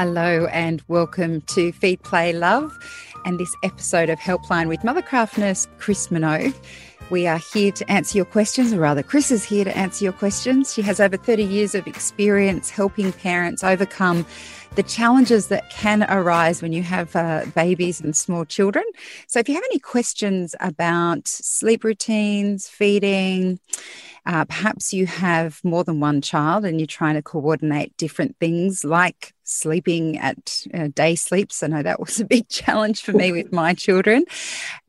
Hello and welcome to Feed Play Love and this episode of Helpline with Mothercraft nurse Chris Minogue. We are here to answer your questions, or rather, Chris is here to answer your questions. She has over 30 years of experience helping parents overcome the challenges that can arise when you have uh, babies and small children. So, if you have any questions about sleep routines, feeding, uh, perhaps you have more than one child and you're trying to coordinate different things like sleeping at uh, day sleeps. I know that was a big challenge for me with my children.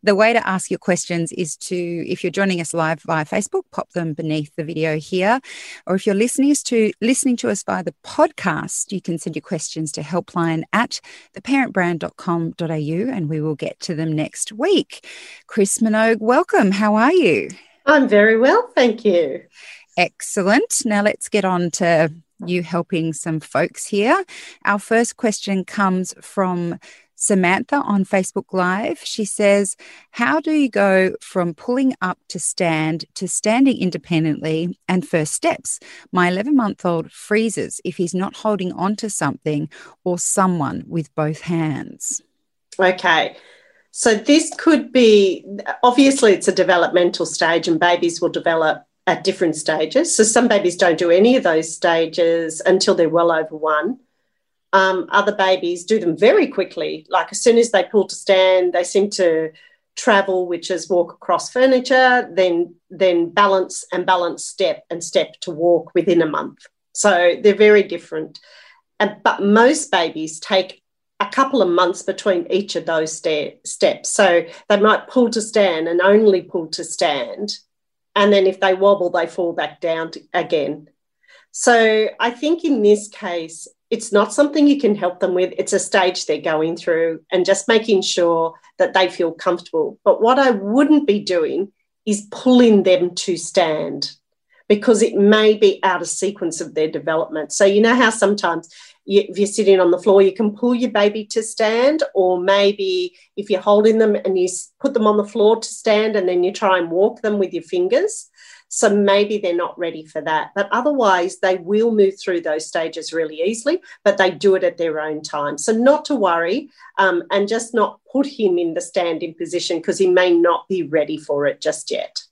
The way to ask your questions is to, if you're joining us live via Facebook, pop them beneath the video here. Or if you're listening to listening to us via the podcast, you can send your questions to helpline at theparentbrand.com.au and we will get to them next week. Chris Minogue, welcome. How are you? I'm very well, thank you. Excellent. Now let's get on to you helping some folks here. Our first question comes from Samantha on Facebook Live. She says, How do you go from pulling up to stand to standing independently and first steps? My 11 month old freezes if he's not holding on to something or someone with both hands. Okay. So this could be obviously it's a developmental stage and babies will develop at different stages. So some babies don't do any of those stages until they're well over one. Um, other babies do them very quickly. Like as soon as they pull to stand, they seem to travel, which is walk across furniture, then then balance and balance step and step to walk within a month. So they're very different. But most babies take a couple of months between each of those steps. So they might pull to stand and only pull to stand. And then if they wobble, they fall back down to, again. So I think in this case, it's not something you can help them with. It's a stage they're going through and just making sure that they feel comfortable. But what I wouldn't be doing is pulling them to stand because it may be out of sequence of their development. So, you know how sometimes you, if you're sitting on the floor, you can pull your baby to stand, or maybe if you're holding them and you put them on the floor to stand and then you try and walk them with your fingers. So maybe they're not ready for that. But otherwise, they will move through those stages really easily, but they do it at their own time. So not to worry um, and just not put him in the standing position because he may not be ready for it just yet.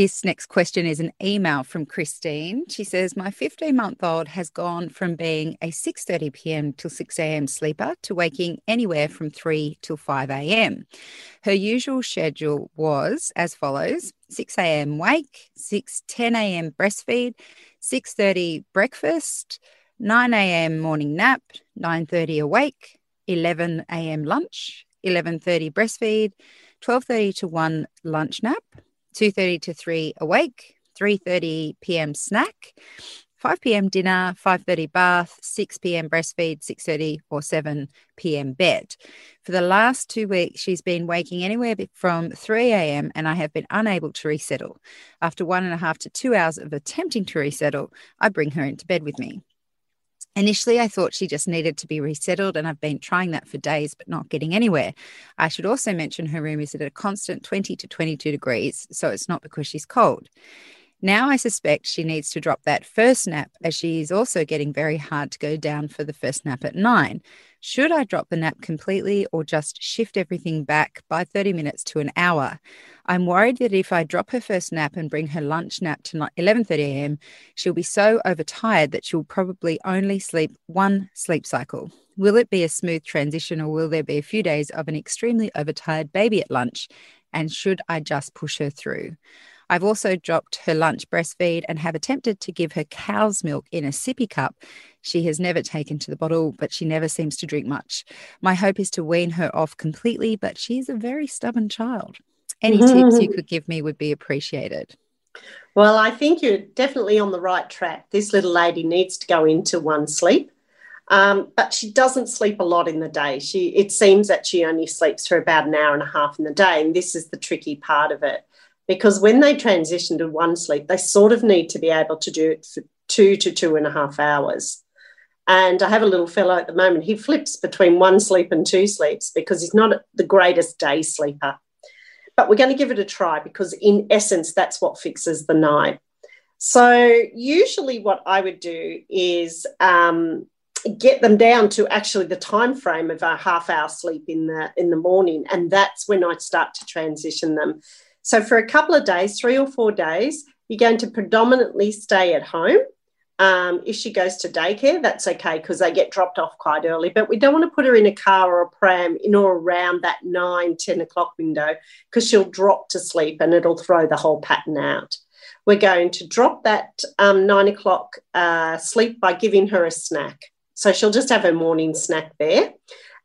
This next question is an email from Christine. She says, "My 15-month-old has gone from being a 6:30 p.m. till 6 a.m. sleeper to waking anywhere from 3 till 5 a.m. Her usual schedule was as follows: 6 a.m. wake, 6:10 a.m. breastfeed, 6:30 breakfast, 9 a.m. morning nap, 9:30 awake, 11 a.m. lunch, 11:30 breastfeed, 12:30 to 1 lunch nap." 2.30 to 3 awake 3.30 p.m snack 5 p.m dinner 5.30 bath 6 p.m breastfeed 6.30 or 7 p.m bed. For the last two weeks she's been waking anywhere from 3 a.m and i have been unable to resettle. After one and a half to two hours of attempting to resettle i bring her into bed with me Initially, I thought she just needed to be resettled, and I've been trying that for days but not getting anywhere. I should also mention her room is at a constant 20 to 22 degrees, so it's not because she's cold. Now I suspect she needs to drop that first nap as she is also getting very hard to go down for the first nap at nine. Should I drop the nap completely or just shift everything back by 30 minutes to an hour? I'm worried that if I drop her first nap and bring her lunch nap to 11:30 a.m., she'll be so overtired that she'll probably only sleep one sleep cycle. Will it be a smooth transition or will there be a few days of an extremely overtired baby at lunch? And should I just push her through? I've also dropped her lunch breastfeed and have attempted to give her cow's milk in a sippy cup. She has never taken to the bottle, but she never seems to drink much. My hope is to wean her off completely, but she's a very stubborn child. Any tips you could give me would be appreciated. Well, I think you're definitely on the right track. This little lady needs to go into one sleep. Um, but she doesn't sleep a lot in the day. She it seems that she only sleeps for about an hour and a half in the day, and this is the tricky part of it because when they transition to one sleep, they sort of need to be able to do it for two to two and a half hours. And I have a little fellow at the moment, he flips between one sleep and two sleeps because he's not the greatest day sleeper. But we're going to give it a try because, in essence, that's what fixes the night. So, usually, what I would do is um, get them down to actually the time frame of a half hour sleep in the in the morning and that's when i start to transition them so for a couple of days three or four days you're going to predominantly stay at home. Um, if she goes to daycare that's okay because they get dropped off quite early. But we don't want to put her in a car or a pram in or around that 9 10 o'clock window because she'll drop to sleep and it'll throw the whole pattern out. We're going to drop that um, nine o'clock uh, sleep by giving her a snack. So she'll just have her morning snack there.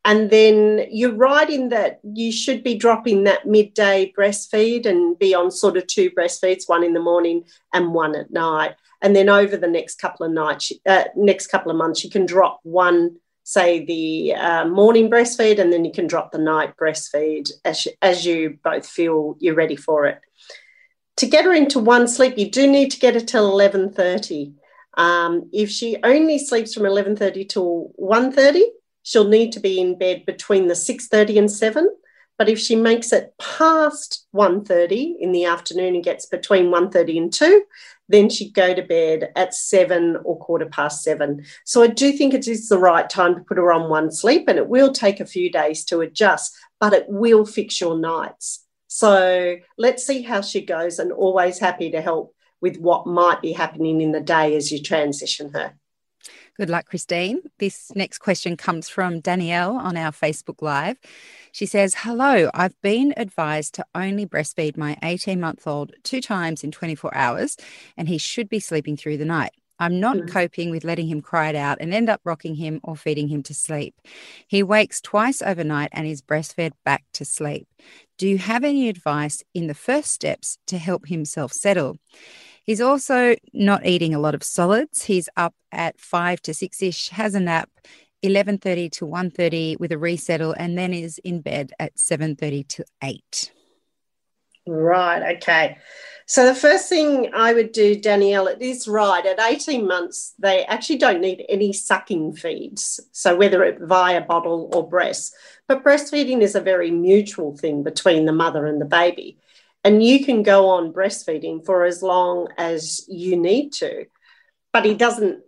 And then you're right in that you should be dropping that midday breastfeed and be on sort of two breastfeeds, one in the morning and one at night. And then over the next couple of nights, uh, next couple of months, you can drop one, say the uh, morning breastfeed, and then you can drop the night breastfeed as, as you both feel you're ready for it. To get her into one sleep, you do need to get her till 11.30 um, if she only sleeps from 11.30 till 1.30, she'll need to be in bed between the 6.30 and 7. But if she makes it past 1.30 in the afternoon and gets between 1.30 and 2, then she'd go to bed at 7 or quarter past 7. So I do think it is the right time to put her on one sleep and it will take a few days to adjust, but it will fix your nights. So let's see how she goes and always happy to help with what might be happening in the day as you transition her. Good luck, Christine. This next question comes from Danielle on our Facebook Live. She says, Hello, I've been advised to only breastfeed my 18 month old two times in 24 hours, and he should be sleeping through the night. I'm not mm-hmm. coping with letting him cry it out and end up rocking him or feeding him to sleep. He wakes twice overnight and is breastfed back to sleep. Do you have any advice in the first steps to help himself settle? He's also not eating a lot of solids. He's up at five to six ish, has a nap. 11.30 to 1.30 with a resettle and then is in bed at 7.30 to 8 right okay so the first thing i would do danielle it is right at 18 months they actually don't need any sucking feeds so whether it via bottle or breast but breastfeeding is a very mutual thing between the mother and the baby and you can go on breastfeeding for as long as you need to but he doesn't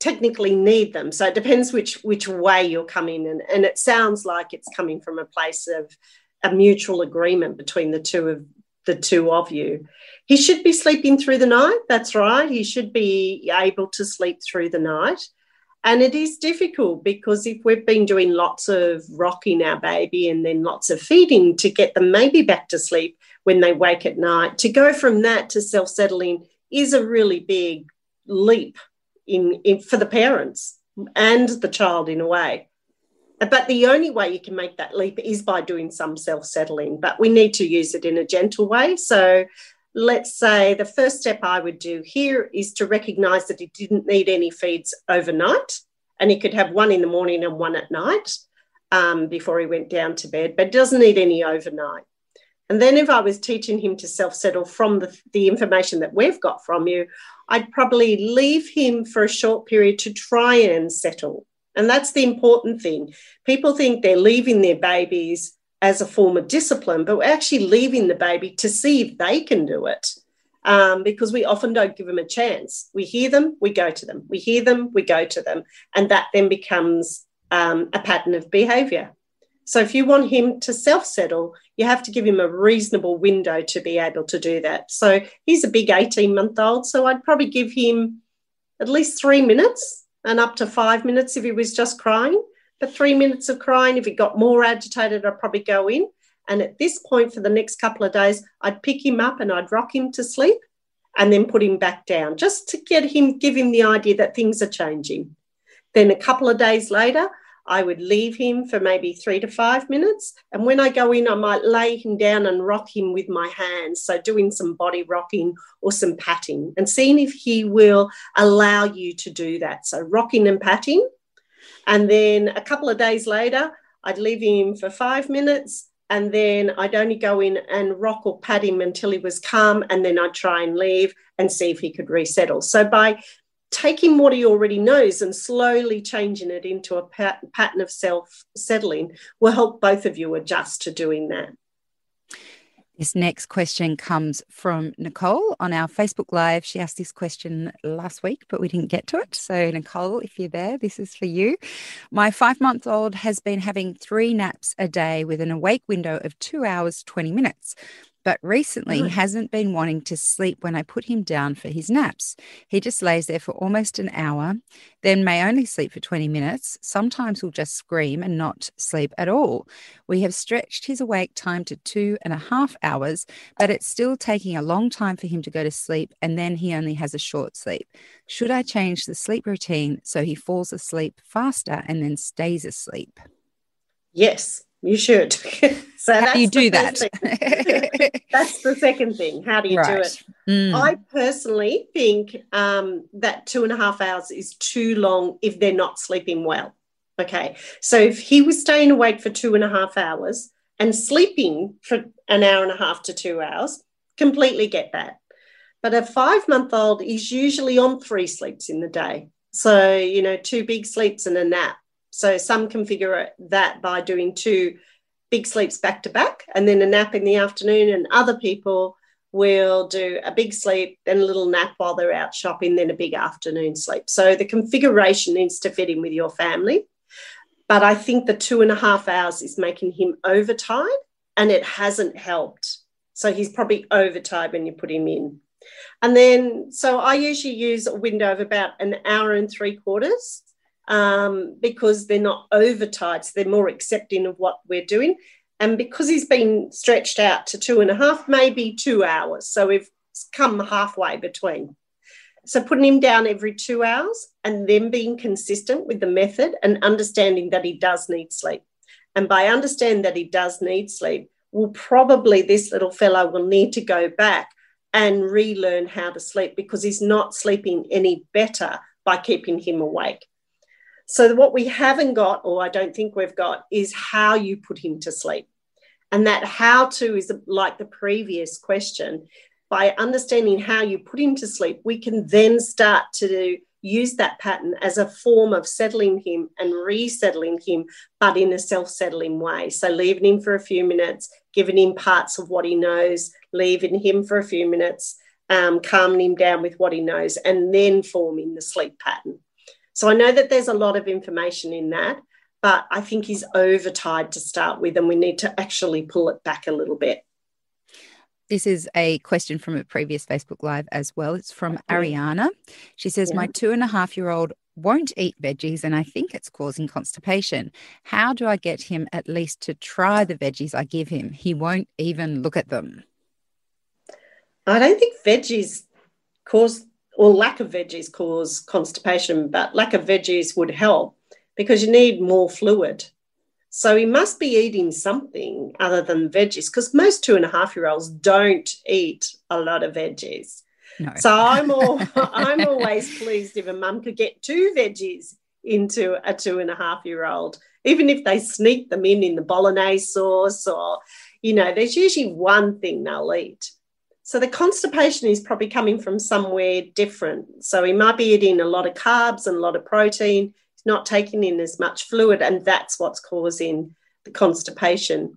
technically need them. So it depends which which way you're coming and and it sounds like it's coming from a place of a mutual agreement between the two of the two of you. He should be sleeping through the night. That's right. He should be able to sleep through the night. And it is difficult because if we've been doing lots of rocking our baby and then lots of feeding to get them maybe back to sleep when they wake at night, to go from that to self settling is a really big leap in, in for the parents and the child in a way. But the only way you can make that leap is by doing some self settling, but we need to use it in a gentle way. So let's say the first step I would do here is to recognize that he didn't need any feeds overnight and he could have one in the morning and one at night um, before he went down to bed, but doesn't need any overnight. And then if I was teaching him to self settle from the, the information that we've got from you, I'd probably leave him for a short period to try and settle. And that's the important thing. People think they're leaving their babies as a form of discipline, but we're actually leaving the baby to see if they can do it. Um, because we often don't give them a chance. We hear them, we go to them. We hear them, we go to them. And that then becomes um, a pattern of behavior. So if you want him to self settle, you have to give him a reasonable window to be able to do that. So he's a big 18 month old. So I'd probably give him at least three minutes and up to five minutes if he was just crying. But three minutes of crying, if he got more agitated, I'd probably go in. And at this point, for the next couple of days, I'd pick him up and I'd rock him to sleep and then put him back down just to get him, give him the idea that things are changing. Then a couple of days later, I would leave him for maybe three to five minutes. And when I go in, I might lay him down and rock him with my hands. So, doing some body rocking or some patting and seeing if he will allow you to do that. So, rocking and patting and then a couple of days later, I'd leave him for five minutes. And then I'd only go in and rock or pat him until he was calm. And then I'd try and leave and see if he could resettle. So by taking what he already knows and slowly changing it into a pat- pattern of self settling will help both of you adjust to doing that. This next question comes from Nicole on our Facebook Live. She asked this question last week, but we didn't get to it. So, Nicole, if you're there, this is for you. My five month old has been having three naps a day with an awake window of two hours, 20 minutes but recently mm. hasn't been wanting to sleep when I put him down for his naps. He just lays there for almost an hour, then may only sleep for 20 minutes. Sometimes will just scream and not sleep at all. We have stretched his awake time to two and a half hours, but it's still taking a long time for him to go to sleep, and then he only has a short sleep. Should I change the sleep routine so he falls asleep faster and then stays asleep? Yes, you should. so how do you do that? that's the second thing. How do you right. do it? Mm. I personally think um, that two and a half hours is too long if they're not sleeping well. Okay. So if he was staying awake for two and a half hours and sleeping for an hour and a half to two hours, completely get that. But a five month old is usually on three sleeps in the day. So, you know, two big sleeps and a nap. So some configure that by doing two big sleeps back to back and then a nap in the afternoon, and other people will do a big sleep, then a little nap while they're out shopping, then a big afternoon sleep. So the configuration needs to fit in with your family. But I think the two and a half hours is making him overtired and it hasn't helped. So he's probably overtired when you put him in. And then, so I usually use a window of about an hour and three quarters um, because they're not overtired, so they're more accepting of what we're doing. And because he's been stretched out to two and a half, maybe two hours. So we've come halfway between. So putting him down every two hours and then being consistent with the method and understanding that he does need sleep. And by understanding that he does need sleep, will probably this little fellow will need to go back and relearn how to sleep because he's not sleeping any better by keeping him awake. So, what we haven't got, or I don't think we've got, is how you put him to sleep. And that how to is like the previous question. By understanding how you put him to sleep, we can then start to use that pattern as a form of settling him and resettling him, but in a self settling way. So, leaving him for a few minutes, giving him parts of what he knows, leaving him for a few minutes, um, calming him down with what he knows, and then forming the sleep pattern. So I know that there's a lot of information in that, but I think he's overtired to start with, and we need to actually pull it back a little bit. This is a question from a previous Facebook Live as well. It's from Ariana. She says, yeah. My two and a half year old won't eat veggies and I think it's causing constipation. How do I get him at least to try the veggies I give him? He won't even look at them. I don't think veggies cause or lack of veggies cause constipation, but lack of veggies would help because you need more fluid. So he must be eating something other than veggies because most two and a half year olds don't eat a lot of veggies. No. So I'm all, I'm always pleased if a mum could get two veggies into a two and a half year old, even if they sneak them in in the bolognese sauce or, you know, there's usually one thing they'll eat. So the constipation is probably coming from somewhere different. So he might be eating a lot of carbs and a lot of protein. He's not taking in as much fluid, and that's what's causing the constipation.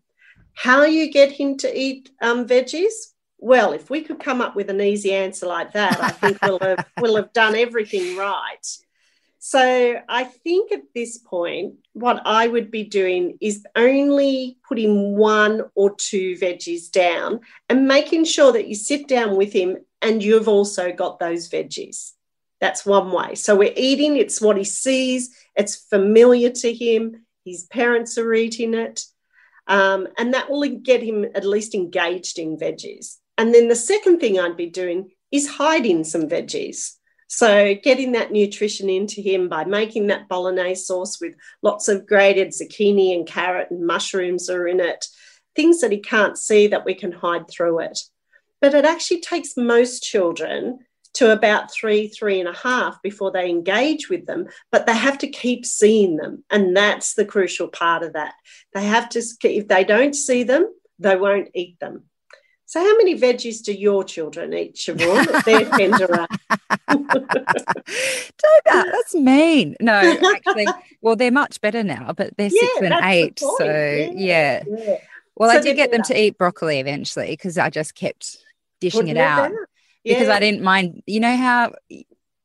How you get him to eat um, veggies? Well, if we could come up with an easy answer like that, I think we'll have we'll have done everything right. So I think at this point, what I would be doing is only putting one or two veggies down and making sure that you sit down with him and you've also got those veggies. That's one way. So we're eating, it's what he sees, it's familiar to him, his parents are eating it. Um, and that will get him at least engaged in veggies. And then the second thing I'd be doing is hiding some veggies. So, getting that nutrition into him by making that bolognese sauce with lots of grated zucchini and carrot and mushrooms are in it, things that he can't see that we can hide through it. But it actually takes most children to about three, three and a half before they engage with them, but they have to keep seeing them. And that's the crucial part of that. They have to, if they don't see them, they won't eat them. So, how many veggies do your children eat, Siobhan? They're tenderer. Don't that. That's mean. No, actually, well, they're much better now, but they're yeah, six and eight. So, yeah. yeah. Well, so I did get them to eat broccoli eventually because I just kept dishing it out. Because I didn't mind, you know how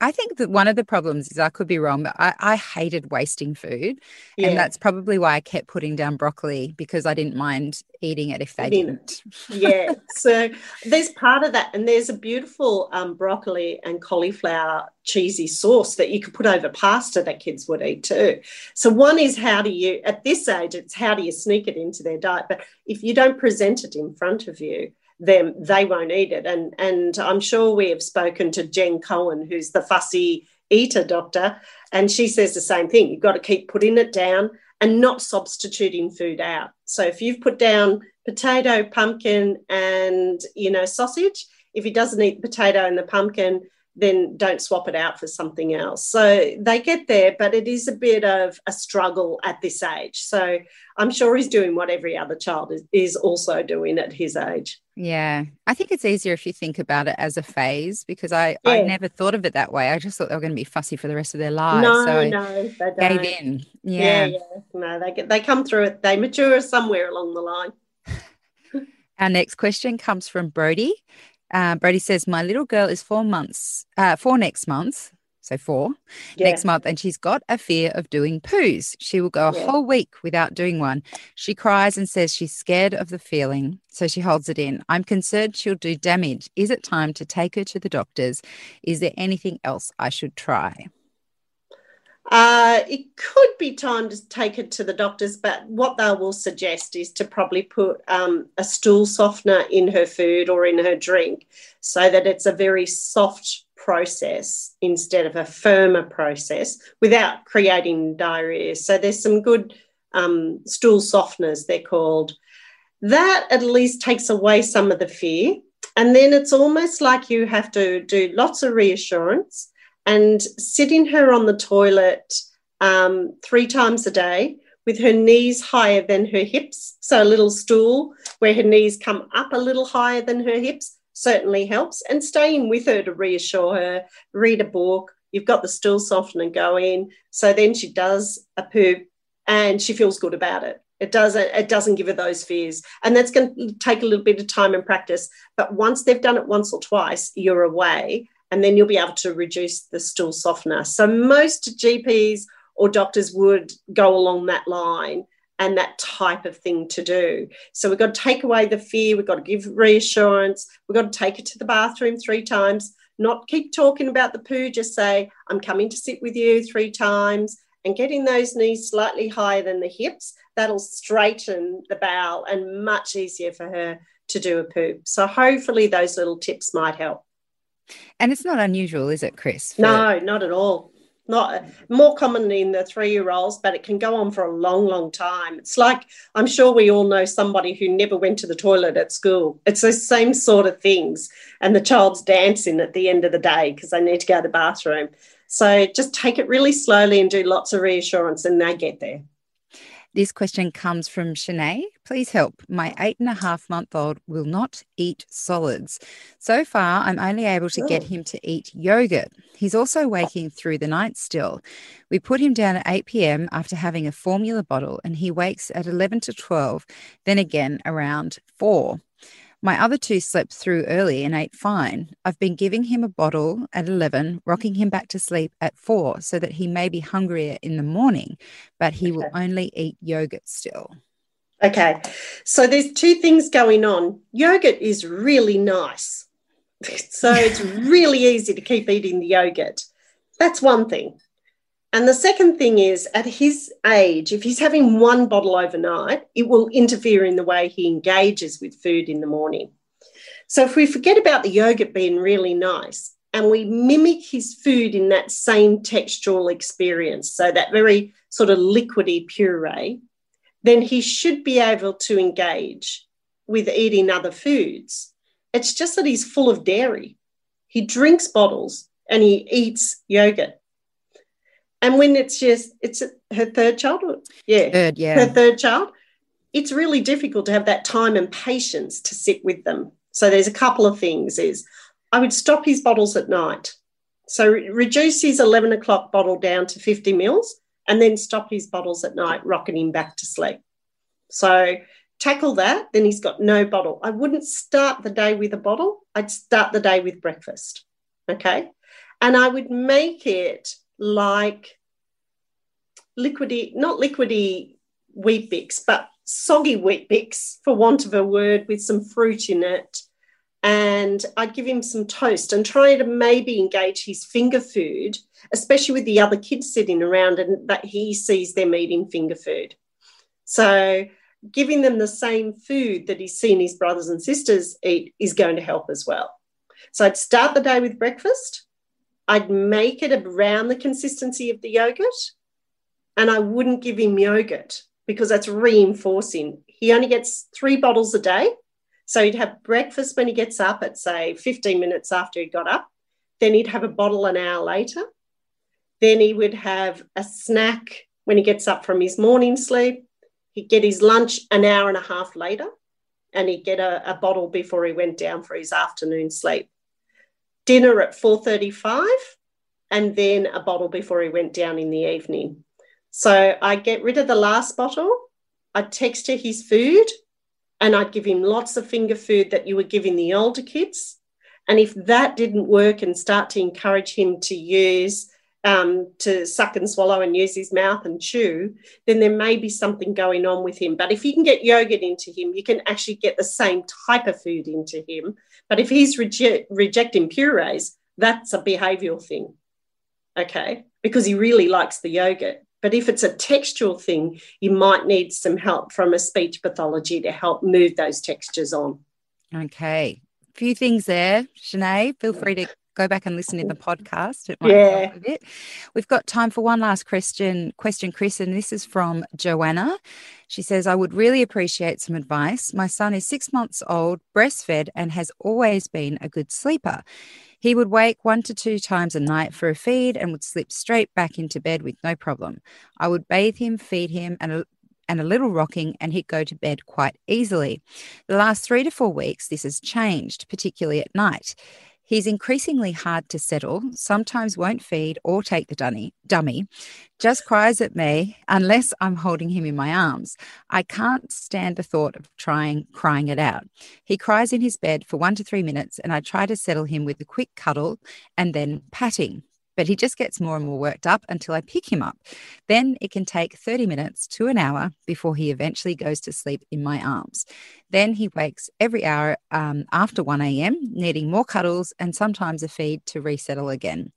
I think that one of the problems is I could be wrong, but I, I hated wasting food. Yeah. And that's probably why I kept putting down broccoli because I didn't mind eating it if they didn't. yeah. So there's part of that. And there's a beautiful um, broccoli and cauliflower cheesy sauce that you could put over pasta that kids would eat too. So one is how do you, at this age, it's how do you sneak it into their diet? But if you don't present it in front of you, them they won't eat it. And and I'm sure we have spoken to Jen Cohen, who's the fussy eater doctor, and she says the same thing. You've got to keep putting it down and not substituting food out. So if you've put down potato, pumpkin, and you know sausage, if he doesn't eat the potato and the pumpkin, then don't swap it out for something else. So they get there, but it is a bit of a struggle at this age. So I'm sure he's doing what every other child is, is also doing at his age. Yeah. I think it's easier if you think about it as a phase because I, yeah. I never thought of it that way. I just thought they were going to be fussy for the rest of their lives. No, so no, they don't. gave in. Yeah. yeah, yeah. No, they, get, they come through it. They mature somewhere along the line. Our next question comes from Brody. Uh, Brody says, My little girl is four months, uh, four next month. So four yeah. next month, and she's got a fear of doing poos. She will go a yeah. whole week without doing one. She cries and says she's scared of the feeling, so she holds it in. I'm concerned she'll do damage. Is it time to take her to the doctors? Is there anything else I should try? Uh, it could be time to take it to the doctors, but what they will suggest is to probably put um, a stool softener in her food or in her drink so that it's a very soft process instead of a firmer process without creating diarrhea. So there's some good um, stool softeners, they're called. That at least takes away some of the fear. And then it's almost like you have to do lots of reassurance and sitting her on the toilet um, three times a day with her knees higher than her hips. So a little stool where her knees come up a little higher than her hips certainly helps. And staying with her to reassure her, read a book. You've got the stool softener going. So then she does a poop and she feels good about it. It doesn't, it doesn't give her those fears. And that's going to take a little bit of time and practice. But once they've done it once or twice, you're away and then you'll be able to reduce the stool softener. So most GPs or doctors would go along that line and that type of thing to do. So we've got to take away the fear, we've got to give reassurance, we've got to take it to the bathroom three times, not keep talking about the poo, just say, I'm coming to sit with you three times and getting those knees slightly higher than the hips. That'll straighten the bowel and much easier for her to do a poop. So hopefully those little tips might help. And it's not unusual, is it, Chris? For... No, not at all. Not more common in the three year olds, but it can go on for a long, long time. It's like I'm sure we all know somebody who never went to the toilet at school. It's the same sort of things. And the child's dancing at the end of the day because they need to go to the bathroom. So just take it really slowly and do lots of reassurance, and they get there. This question comes from Shanae. Please help. My eight and a half month old will not eat solids. So far, I'm only able to get oh. him to eat yogurt. He's also waking through the night still. We put him down at 8 p.m. after having a formula bottle, and he wakes at 11 to 12, then again around 4. My other two slept through early and ate fine. I've been giving him a bottle at 11, rocking him back to sleep at 4 so that he may be hungrier in the morning, but he okay. will only eat yogurt still. Okay, so there's two things going on. Yogurt is really nice. So it's really easy to keep eating the yogurt. That's one thing. And the second thing is, at his age, if he's having one bottle overnight, it will interfere in the way he engages with food in the morning. So if we forget about the yogurt being really nice and we mimic his food in that same textural experience, so that very sort of liquidy puree, then he should be able to engage with eating other foods. It's just that he's full of dairy. He drinks bottles and he eats yogurt and when it's just it's her third child, yeah, third, yeah, her third child, it's really difficult to have that time and patience to sit with them. So there's a couple of things. Is I would stop his bottles at night, so reduce his eleven o'clock bottle down to fifty mils, and then stop his bottles at night, rocking him back to sleep. So tackle that, then he's got no bottle. I wouldn't start the day with a bottle. I'd start the day with breakfast. Okay. And I would make it like liquidy, not liquidy Weet-Bix, but soggy Weet-Bix, for want of a word, with some fruit in it. And I'd give him some toast and try to maybe engage his finger food, especially with the other kids sitting around and that he sees them eating finger food. So giving them the same food that he's seen his brothers and sisters eat is going to help as well. So I'd start the day with breakfast. I'd make it around the consistency of the yogurt, and I wouldn't give him yogurt because that's reinforcing. He only gets three bottles a day. So he'd have breakfast when he gets up at, say, 15 minutes after he got up. Then he'd have a bottle an hour later. Then he would have a snack when he gets up from his morning sleep. He'd get his lunch an hour and a half later, and he'd get a, a bottle before he went down for his afternoon sleep. Dinner at 4.35, and then a bottle before he went down in the evening. So I get rid of the last bottle. I'd texture his food and I'd give him lots of finger food that you were giving the older kids. And if that didn't work and start to encourage him to use, um, to suck and swallow and use his mouth and chew, then there may be something going on with him. But if you can get yogurt into him, you can actually get the same type of food into him. But if he's reject, rejecting purees, that's a behavioral thing. Okay. Because he really likes the yogurt. But if it's a textual thing, you might need some help from a speech pathology to help move those textures on. Okay. A few things there, Shanae. Feel free to go back and listen in the podcast. It might yeah. help a bit. We've got time for one last question, question, Chris, and this is from Joanna. She says, I would really appreciate some advice. My son is six months old, breastfed, and has always been a good sleeper. He would wake one to two times a night for a feed and would slip straight back into bed with no problem. I would bathe him, feed him, and a, and a little rocking, and he'd go to bed quite easily. The last three to four weeks, this has changed, particularly at night. He's increasingly hard to settle, sometimes won't feed or take the dummy, dummy, just cries at me unless I'm holding him in my arms. I can't stand the thought of trying crying it out. He cries in his bed for one to three minutes, and I try to settle him with a quick cuddle and then patting but he just gets more and more worked up until I pick him up. Then it can take 30 minutes to an hour before he eventually goes to sleep in my arms. Then he wakes every hour um, after 1 a.m., needing more cuddles and sometimes a feed to resettle again.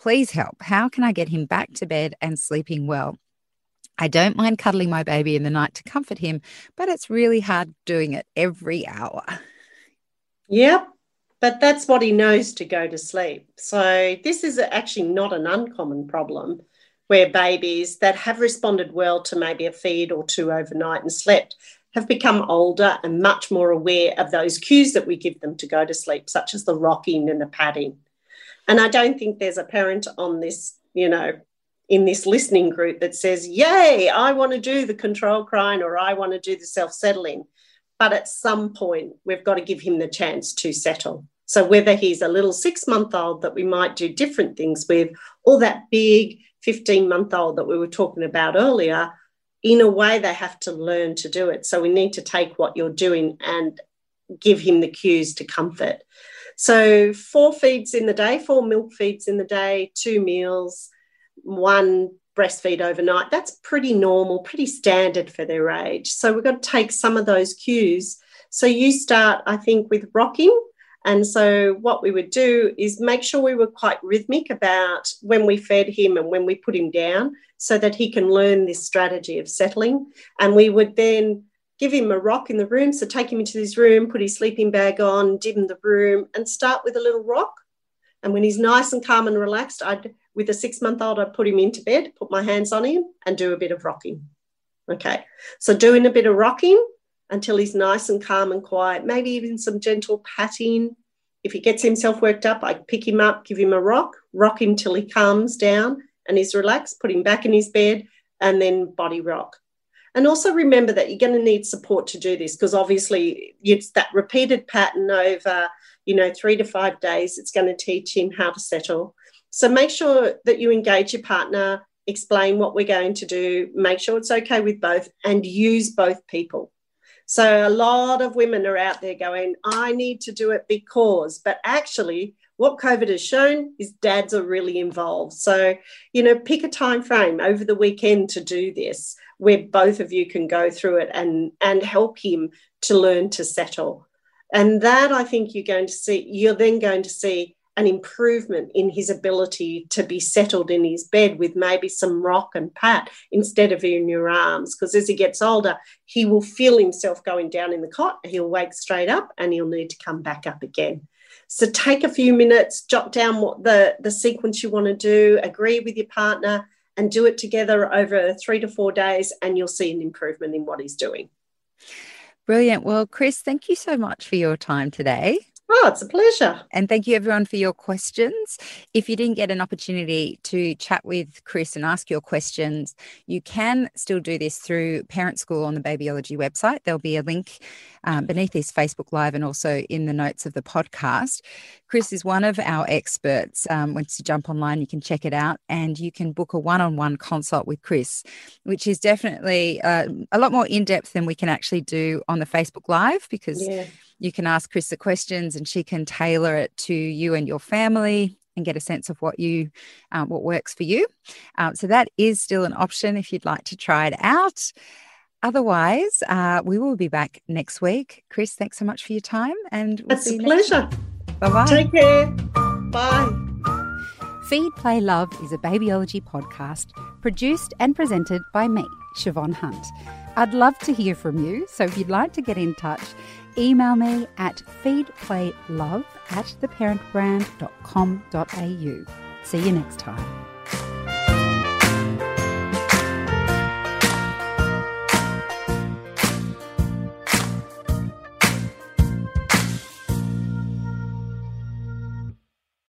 Please help. How can I get him back to bed and sleeping well? I don't mind cuddling my baby in the night to comfort him, but it's really hard doing it every hour. Yep, but that's what he knows to go to sleep. So this is actually not an uncommon problem where babies that have responded well to maybe a feed or two overnight and slept have become older and much more aware of those cues that we give them to go to sleep, such as the rocking and the padding. And I don't think there's a parent on this, you know, in this listening group that says, Yay, I want to do the control crying or I want to do the self settling. But at some point, we've got to give him the chance to settle. So, whether he's a little six month old that we might do different things with, or that big 15 month old that we were talking about earlier, in a way, they have to learn to do it. So, we need to take what you're doing and give him the cues to comfort. So, four feeds in the day, four milk feeds in the day, two meals, one breastfeed overnight. That's pretty normal, pretty standard for their age. So, we've got to take some of those cues. So, you start, I think, with rocking and so, what we would do is make sure we were quite rhythmic about when we fed him and when we put him down so that he can learn this strategy of settling. And we would then give him a rock in the room. So, take him into his room, put his sleeping bag on, dim the room, and start with a little rock. And when he's nice and calm and relaxed, I'd, with a six month old, I'd put him into bed, put my hands on him, and do a bit of rocking. Okay. So, doing a bit of rocking until he's nice and calm and quiet, maybe even some gentle patting. If he gets himself worked up, I pick him up, give him a rock, rock him till he calms down and is relaxed, put him back in his bed, and then body rock. And also remember that you're going to need support to do this because obviously it's that repeated pattern over, you know, three to five days. It's going to teach him how to settle. So make sure that you engage your partner, explain what we're going to do, make sure it's okay with both, and use both people. So a lot of women are out there going, I need to do it because, but actually, what COVID has shown is dads are really involved. So, you know, pick a time frame over the weekend to do this where both of you can go through it and and help him to learn to settle. And that I think you're going to see, you're then going to see an improvement in his ability to be settled in his bed with maybe some rock and pat instead of in your arms. Because as he gets older, he will feel himself going down in the cot, he'll wake straight up and he'll need to come back up again. So take a few minutes, jot down what the, the sequence you want to do, agree with your partner, and do it together over three to four days, and you'll see an improvement in what he's doing. Brilliant. Well, Chris, thank you so much for your time today. Oh, it's a pleasure. And thank you everyone for your questions. If you didn't get an opportunity to chat with Chris and ask your questions, you can still do this through Parent School on the Babyology website. There'll be a link um, beneath this Facebook Live and also in the notes of the podcast. Chris is one of our experts. Um, once you jump online, you can check it out and you can book a one on one consult with Chris, which is definitely uh, a lot more in depth than we can actually do on the Facebook Live because. Yeah you can ask Chris the questions and she can tailor it to you and your family and get a sense of what you um, what works for you um, so that is still an option if you'd like to try it out otherwise uh, we will be back next week. Chris thanks so much for your time and we'll it's a pleasure. bye bye take care. Bye. Feed play love is a babyology podcast produced and presented by me siobhan hunt. I'd love to hear from you so if you'd like to get in touch email me at feedplaylove at theparentbrand.com.au. See you next time.